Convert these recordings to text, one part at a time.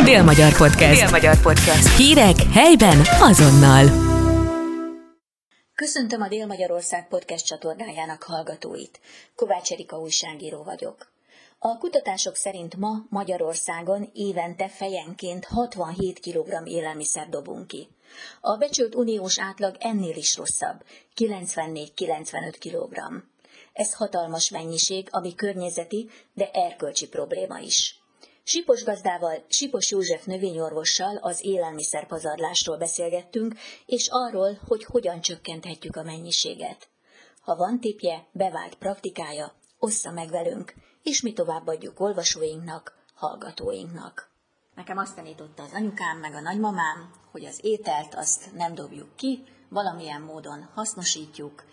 Dél-Magyar Podcast. Dél-Magyar Podcast. Hírek helyben azonnal. Köszöntöm a Dél-Magyarország podcast csatornájának hallgatóit. Kovács Erika újságíró vagyok. A kutatások szerint ma Magyarországon évente fejenként 67 kg élelmiszer dobunk ki. A becsült uniós átlag ennél is rosszabb, 94-95 kg. Ez hatalmas mennyiség, ami környezeti, de erkölcsi probléma is. Sipos gazdával, Sipos József növényorvossal az élelmiszerpazarlásról beszélgettünk, és arról, hogy hogyan csökkenthetjük a mennyiséget. Ha van tipje, bevált praktikája, ossza meg velünk, és mi továbbadjuk olvasóinknak, hallgatóinknak. Nekem azt tanította az anyukám meg a nagymamám, hogy az ételt azt nem dobjuk ki, valamilyen módon hasznosítjuk,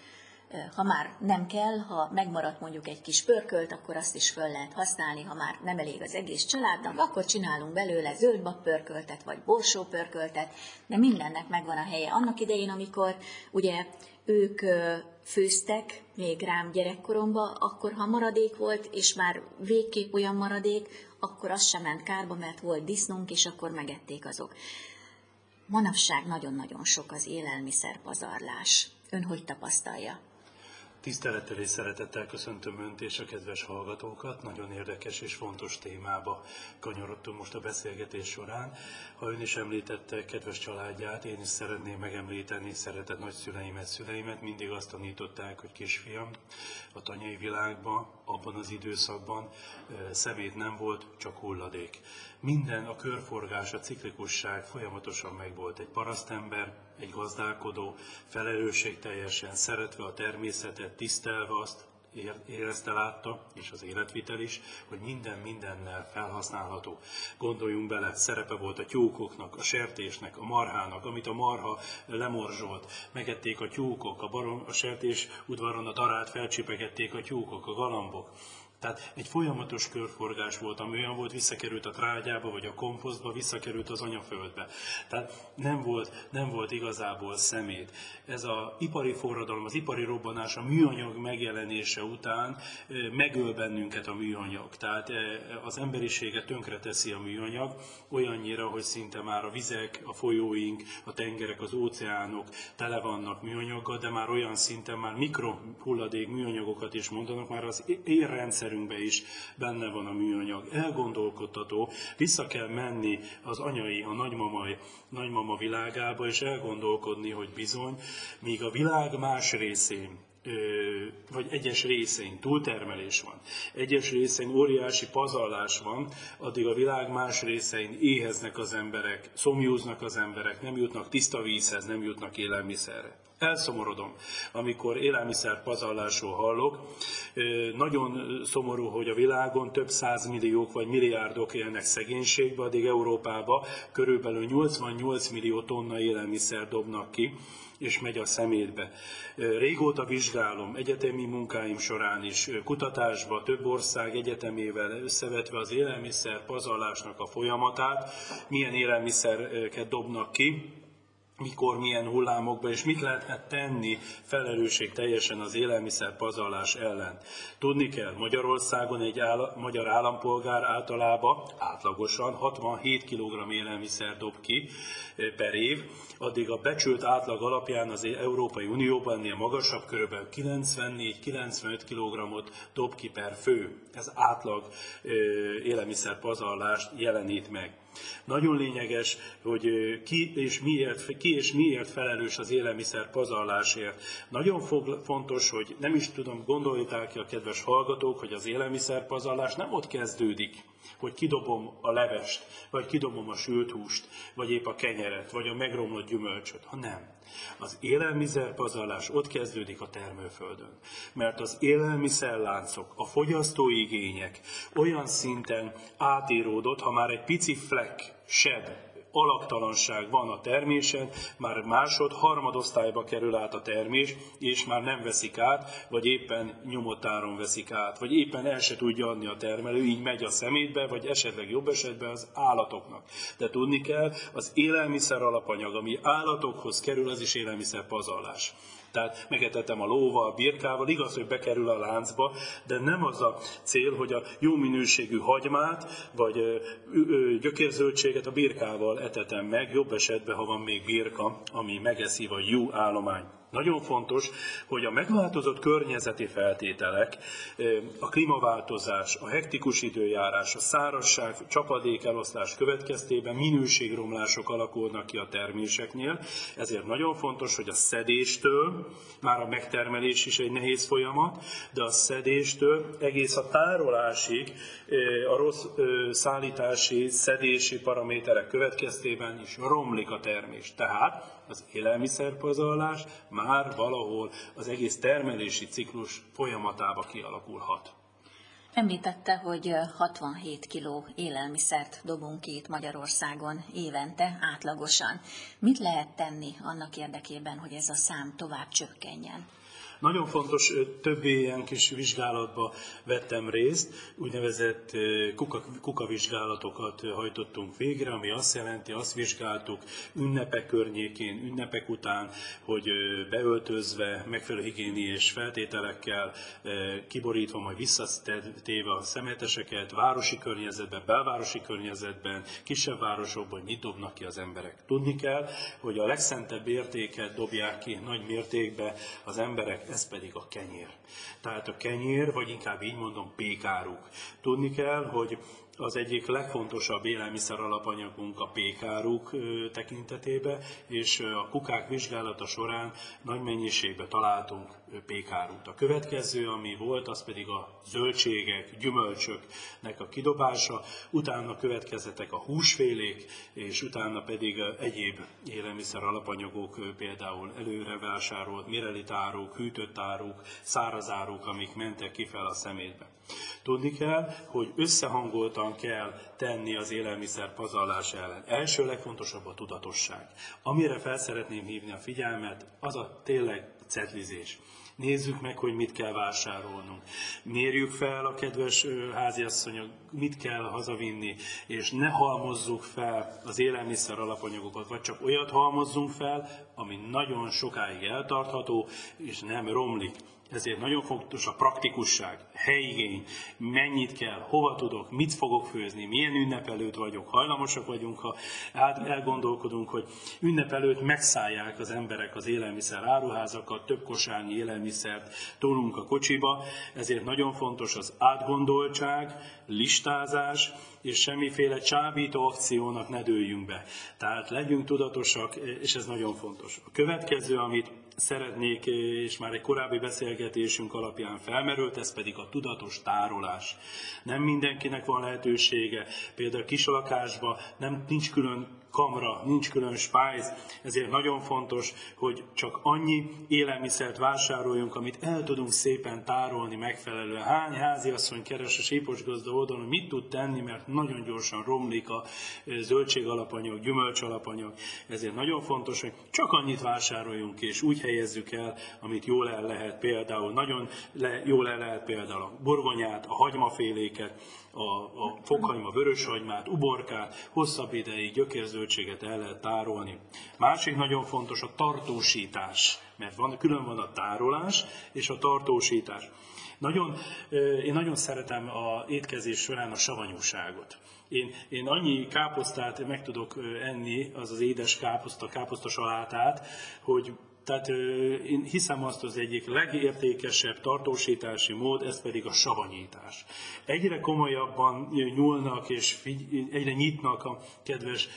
ha már nem kell, ha megmaradt mondjuk egy kis pörkölt, akkor azt is föl lehet használni, ha már nem elég az egész családnak, akkor csinálunk belőle zöldbab pörköltet, vagy borsó pörköltet, de mindennek megvan a helye. Annak idején, amikor ugye ők főztek, még rám gyerekkoromba, akkor ha maradék volt, és már végképp olyan maradék, akkor az sem ment kárba, mert volt disznónk, és akkor megették azok. Manapság nagyon-nagyon sok az élelmiszer pazarlás. Ön hogy tapasztalja? Tisztelettel és szeretettel köszöntöm Önt és a kedves hallgatókat. Nagyon érdekes és fontos témába kanyarodtunk most a beszélgetés során. Ha Ön is említette kedves családját, én is szeretném megemlíteni szeretett nagyszüleimet, szüleimet. Mindig azt tanították, hogy kisfiam, a tanyai világban, abban az időszakban szemét nem volt, csak hulladék. Minden, a körforgás, a ciklikusság folyamatosan megvolt. Egy parasztember, egy gazdálkodó, felelősségteljesen szeretve a természetet, tisztelve azt, érezte, látta, és az életvitel is, hogy minden mindennel felhasználható. Gondoljunk bele, szerepe volt a tyúkoknak, a sertésnek, a marhának, amit a marha lemorzsolt, megették a tyúkok, a, barom, a sertés udvaron a darát felcsipegették a tyúkok, a galambok. Tehát egy folyamatos körforgás volt, ami olyan volt, visszakerült a trágyába, vagy a komposztba, visszakerült az anyaföldbe. Tehát nem volt, nem volt igazából szemét. Ez az ipari forradalom, az ipari robbanás, a műanyag megjelenése után megöl bennünket a műanyag. Tehát az emberiséget tönkreteszi a műanyag, olyannyira, hogy szinte már a vizek, a folyóink, a tengerek, az óceánok tele vannak műanyaggal, de már olyan szinten már mikrohulladék műanyagokat is mondanak, már az érrendszer rendszerünkbe is benne van a műanyag. Elgondolkodtató, vissza kell menni az anyai, a nagymamai, nagymama világába, és elgondolkodni, hogy bizony, míg a világ más részén vagy egyes részein túltermelés van, egyes részein óriási pazarlás van, addig a világ más részein éheznek az emberek, szomjúznak az emberek, nem jutnak tiszta vízhez, nem jutnak élelmiszerre. Elszomorodom, amikor élelmiszer pazarlásról hallok. Nagyon szomorú, hogy a világon több százmilliók vagy milliárdok élnek szegénységbe, addig Európába körülbelül 88 millió tonna élelmiszer dobnak ki és megy a szemétbe. Régóta vizsgálom egyetemi munkáim során is, kutatásba, több ország egyetemével összevetve az élelmiszer pazarlásnak a folyamatát, milyen élelmiszereket dobnak ki, mikor, milyen hullámokba, és mit lehetne tenni felelősség teljesen az élelmiszer pazarlás ellen. Tudni kell, Magyarországon egy áll, magyar állampolgár általában átlagosan 67 kg élelmiszer dob ki eh, per év, addig a becsült átlag alapján az Európai Unióban ennél magasabb, kb. 94-95 kg dob ki per fő. Ez átlag eh, élelmiszer pazarlást jelenít meg. Nagyon lényeges, hogy ki és miért, ki és miért felelős az élelmiszer pazarlásért. Nagyon fontos, hogy nem is tudom, gondolják ki a kedves hallgatók, hogy az élelmiszer pazarlás nem ott kezdődik, hogy kidobom a levest, vagy kidobom a sült húst, vagy épp a kenyeret, vagy a megromlott gyümölcsöt, ha nem. Az élelmiszerpazarlás ott kezdődik a termőföldön, mert az élelmiszerláncok, a fogyasztói igények olyan szinten átíródott, ha már egy pici flek, seb alaktalanság van a termésen, már másod, harmadosztályba kerül át a termés, és már nem veszik át, vagy éppen nyomott áron veszik át, vagy éppen el se tudja adni a termelő, így megy a szemétbe, vagy esetleg jobb esetben az állatoknak. De tudni kell, az élelmiszer alapanyag, ami állatokhoz kerül, az is élelmiszer pazarlás. Tehát megetetem a lóval, a birkával, igaz, hogy bekerül a láncba, de nem az a cél, hogy a jó minőségű hagymát, vagy gyökérzöldséget a birkával etetem meg, jobb esetben, ha van még birka, ami megeszi, vagy jó állomány. Nagyon fontos, hogy a megváltozott környezeti feltételek, a klímaváltozás, a hektikus időjárás, a szárasság, csapadék eloszlás következtében minőségromlások alakulnak ki a terméseknél, ezért nagyon fontos, hogy a szedéstől, már a megtermelés is egy nehéz folyamat, de a szedéstől egész a tárolásig a rossz szállítási, szedési paraméterek következtében is romlik a termés. Tehát az élelmiszerpazarlás már valahol az egész termelési ciklus folyamatába kialakulhat. Említette, hogy 67 kg élelmiszert dobunk ki itt Magyarországon évente átlagosan. Mit lehet tenni annak érdekében, hogy ez a szám tovább csökkenjen? Nagyon fontos, több ilyen kis vizsgálatba vettem részt, úgynevezett kuka, kukavizsgálatokat hajtottunk végre, ami azt jelenti, azt vizsgáltuk ünnepek környékén, ünnepek után, hogy beöltözve, megfelelő higiéniés feltételekkel, kiborítva, majd visszatéve a szemeteseket, városi környezetben, belvárosi környezetben, kisebb városokban, mit dobnak ki az emberek. Tudni kell, hogy a legszentebb értéket dobják ki nagy mértékben az emberek ez pedig a kenyér. Tehát a kenyér, vagy inkább így mondom, pékáruk. Tudni kell, hogy az egyik legfontosabb élelmiszer alapanyagunk a pékáruk tekintetében, és a kukák vizsgálata során nagy mennyiségben találtunk pékárút. A következő, ami volt, az pedig a zöldségek, gyümölcsöknek a kidobása, utána következetek a húsfélék, és utána pedig egyéb élelmiszer alapanyagok, például előre vásárolt mirelitáruk, hűtött áruk, szárazáruk, amik mentek kifel a szemétbe. Tudni kell, hogy összehangoltan kell tenni az élelmiszer pazarlás ellen. Első legfontosabb a tudatosság. Amire fel szeretném hívni a figyelmet, az a tényleg cetlizés. Nézzük meg, hogy mit kell vásárolnunk. Mérjük fel a kedves háziasszonyok, mit kell hazavinni, és ne halmozzuk fel az élelmiszer alapanyagokat, vagy csak olyat halmozzunk fel, ami nagyon sokáig eltartható, és nem romlik. Ezért nagyon fontos a praktikusság, helyigény, mennyit kell, hova tudok, mit fogok főzni, milyen ünnep előtt vagyok, hajlamosak vagyunk, ha elgondolkodunk, hogy ünnep előtt megszállják az emberek az élelmiszer áruházakat, több kosárnyi élelmiszert tolunk a kocsiba, ezért nagyon fontos az átgondoltság, listázás, és semmiféle csábító akciónak ne dőljünk be. Tehát legyünk tudatosak, és ez nagyon fontos. A következő, amit szeretnék, és már egy korábbi beszélgetésünk alapján felmerült, ez pedig a tudatos tárolás. Nem mindenkinek van lehetősége, például kisalakásban nem nincs külön kamra, nincs külön spájz, ezért nagyon fontos, hogy csak annyi élelmiszert vásároljunk, amit el tudunk szépen tárolni megfelelően. Hány háziasszony keres a sípos gazda oldalon, hogy mit tud tenni, mert nagyon gyorsan romlik a zöldség alapanyag, gyümölcs alapanyag. Ezért nagyon fontos, hogy csak annyit vásároljunk, és úgy helyezzük el, amit jól el lehet például, nagyon le, jól el lehet például a burgonyát, a hagymaféléket, a, a fokhagyma, vöröshagymát, uborkát, hosszabb ideig gyökérzöldséget el lehet tárolni. Másik nagyon fontos a tartósítás, mert van, külön van a tárolás és a tartósítás. Nagyon, én nagyon szeretem a étkezés során a savanyúságot. Én, én annyi káposztát meg tudok enni, az az édes káposzta, káposzta salátát, hogy tehát én hiszem azt az egyik legértékesebb tartósítási mód, ez pedig a savanyítás. Egyre komolyabban nyúlnak és figy- egyre nyitnak a kedves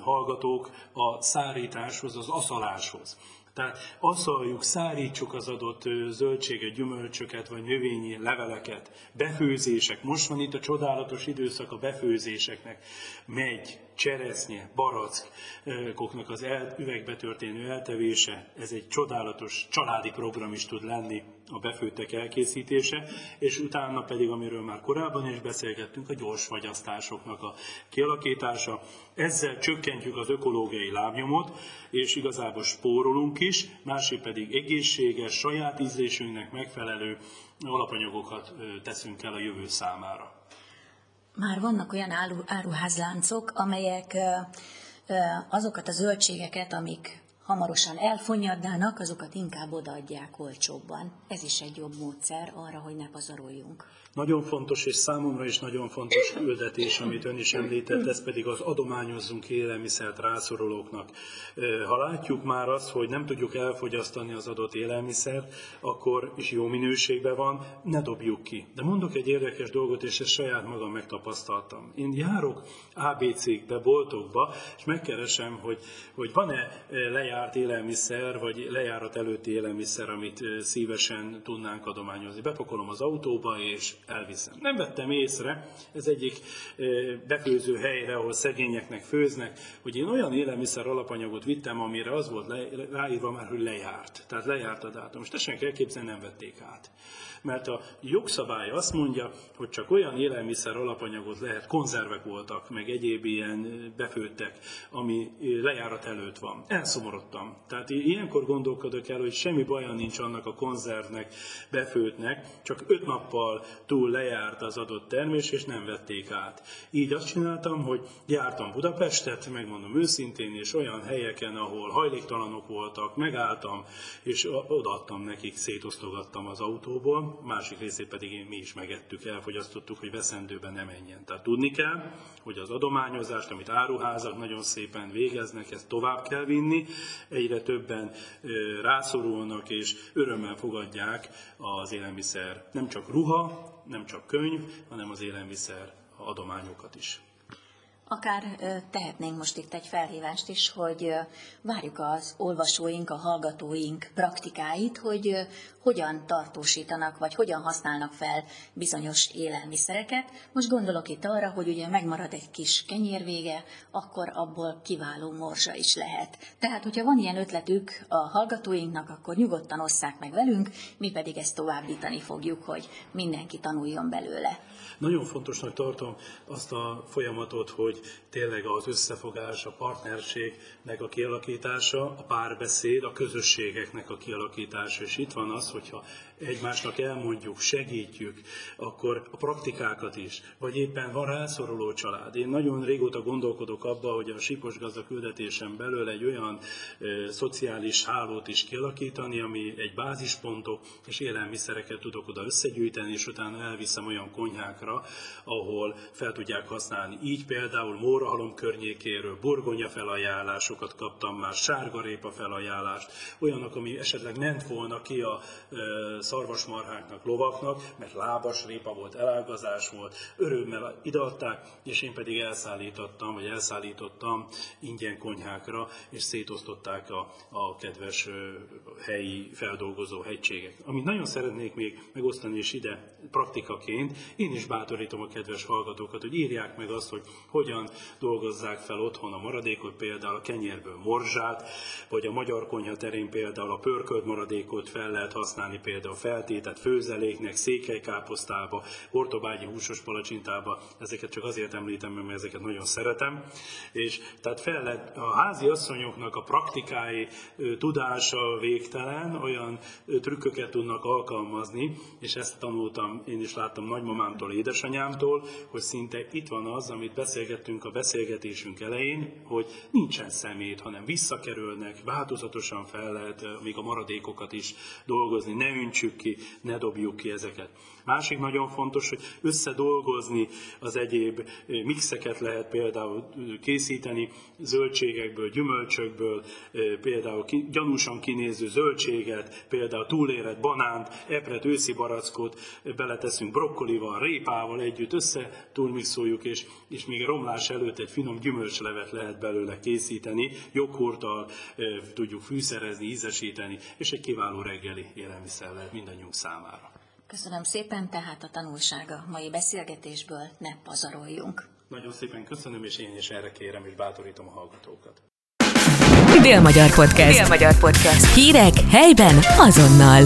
hallgatók a szárításhoz, az aszaláshoz. Tehát asszaljuk, szárítsuk az adott zöldséget, gyümölcsöket, vagy növényi leveleket, befőzések. Most van itt a csodálatos időszak a befőzéseknek. Megy, cseresznye, barackoknak az el, üvegbe történő eltevése, ez egy csodálatos családi program is tud lenni a befőttek elkészítése, és utána pedig, amiről már korábban is beszélgettünk, a gyors fagyasztásoknak a kialakítása. Ezzel csökkentjük az ökológiai lábnyomot, és igazából spórolunk is, másik pedig egészséges, saját ízlésünknek megfelelő alapanyagokat teszünk el a jövő számára. Már vannak olyan áru, áruházláncok, amelyek azokat a zöldségeket, amik hamarosan elfonyadnának, azokat inkább odaadják olcsóbban. Ez is egy jobb módszer arra, hogy ne pazaroljunk. Nagyon fontos, és számomra is nagyon fontos küldetés, amit ön is említett, ez pedig az adományozzunk élelmiszert rászorulóknak. Ha látjuk már azt, hogy nem tudjuk elfogyasztani az adott élelmiszert, akkor is jó minőségben van, ne dobjuk ki. De mondok egy érdekes dolgot, és ezt saját magam megtapasztaltam. Én járok ABC-kbe, boltokba, és megkeresem, hogy, hogy van-e lejárt élelmiszer, vagy lejárat előtti élelmiszer, amit szívesen tudnánk adományozni. Bepakolom az autóba, és elviszem. Nem vettem észre, ez egyik befőző helyre, ahol szegényeknek főznek, hogy én olyan élelmiszer alapanyagot vittem, amire az volt le, ráírva már, hogy lejárt. Tehát lejárt a dátum. És tessenek elképzelni, nem vették át mert a jogszabály azt mondja, hogy csak olyan élelmiszer alapanyagot lehet, konzervek voltak, meg egyéb ilyen befőttek, ami lejárat előtt van. Elszomorodtam. Tehát ilyenkor gondolkodok el, hogy semmi baja nincs annak a konzervnek, befőtnek, csak öt nappal túl lejárt az adott termés, és nem vették át. Így azt csináltam, hogy jártam Budapestet, megmondom őszintén, és olyan helyeken, ahol hajléktalanok voltak, megálltam, és odaadtam nekik, szétosztogattam az autóból, másik részét pedig én mi is megettük, elfogyasztottuk, hogy veszendőben nem menjen. Tehát tudni kell, hogy az adományozást, amit áruházak nagyon szépen végeznek, ezt tovább kell vinni, egyre többen rászorulnak és örömmel fogadják az élelmiszer, nem csak ruha, nem csak könyv, hanem az élelmiszer adományokat is. Akár tehetnénk most itt egy felhívást is, hogy várjuk az olvasóink, a hallgatóink praktikáit, hogy hogyan tartósítanak, vagy hogyan használnak fel bizonyos élelmiszereket. Most gondolok itt arra, hogy ugye megmarad egy kis kenyérvége, akkor abból kiváló morzsa is lehet. Tehát, hogyha van ilyen ötletük a hallgatóinknak, akkor nyugodtan osszák meg velünk, mi pedig ezt továbbítani fogjuk, hogy mindenki tanuljon belőle. Nagyon fontosnak tartom azt a folyamatot, hogy tényleg az összefogás, a partnerségnek a kialakítása, a párbeszéd, a közösségeknek a kialakítása. És itt van az, hogyha egymásnak elmondjuk, segítjük, akkor a praktikákat is, vagy éppen van rászoruló család. Én nagyon régóta gondolkodok abba, hogy a Sipos Gazda küldetésen belül egy olyan e, szociális hálót is kialakítani, ami egy bázispontok és élelmiszereket tudok oda összegyűjteni, és utána elviszem olyan konyhákra, ahol fel tudják használni. Így például Mórahalom környékéről burgonya felajánlásokat kaptam már, sárgarépa felajánlást, olyanok, ami esetleg ment volna ki a e, szarvasmarháknak, lovaknak, mert lábas répa volt, elágazás volt, örömmel ideadták, és én pedig elszállítottam, vagy elszállítottam ingyen konyhákra, és szétosztották a, a kedves helyi feldolgozó hegységek. Amit nagyon szeretnék még megosztani és ide praktikaként, én is bátorítom a kedves hallgatókat, hogy írják meg azt, hogy hogyan dolgozzák fel otthon a maradékot, például a kenyérből morzsát, vagy a magyar konyha terén például a pörkölt maradékot fel lehet használni például feltétet főzeléknek, székelykáposztába, ortobágyi húsos palacsintába, ezeket csak azért említem, mert ezeket nagyon szeretem. És tehát fel lett a házi asszonyoknak a praktikái tudása végtelen, olyan trükköket tudnak alkalmazni, és ezt tanultam, én is láttam nagymamámtól, édesanyámtól, hogy szinte itt van az, amit beszélgettünk a beszélgetésünk elején, hogy nincsen szemét, hanem visszakerülnek, változatosan fel lehet még a maradékokat is dolgozni, ne öntsük ki, ne dobjuk ki ezeket. Másik nagyon fontos, hogy összedolgozni az egyéb mixeket lehet például készíteni zöldségekből, gyümölcsökből, például gyanúsan kinéző zöldséget, például túlérett banánt, epret, őszi barackot beleteszünk brokkolival, répával együtt, össze túlmixoljuk, és, és még romlás előtt egy finom gyümölcslevet lehet belőle készíteni, joghurttal tudjuk fűszerezni, ízesíteni, és egy kiváló reggeli élelmiszer lehet mindannyiunk számára. Köszönöm szépen, tehát a tanulsága mai beszélgetésből ne pazaroljunk. Nagyon szépen köszönöm, és én is erre kérem, és bátorítom a hallgatókat. Dél-Magyar Podcast. Dél-Magyar Podcast. Hírek helyben azonnal.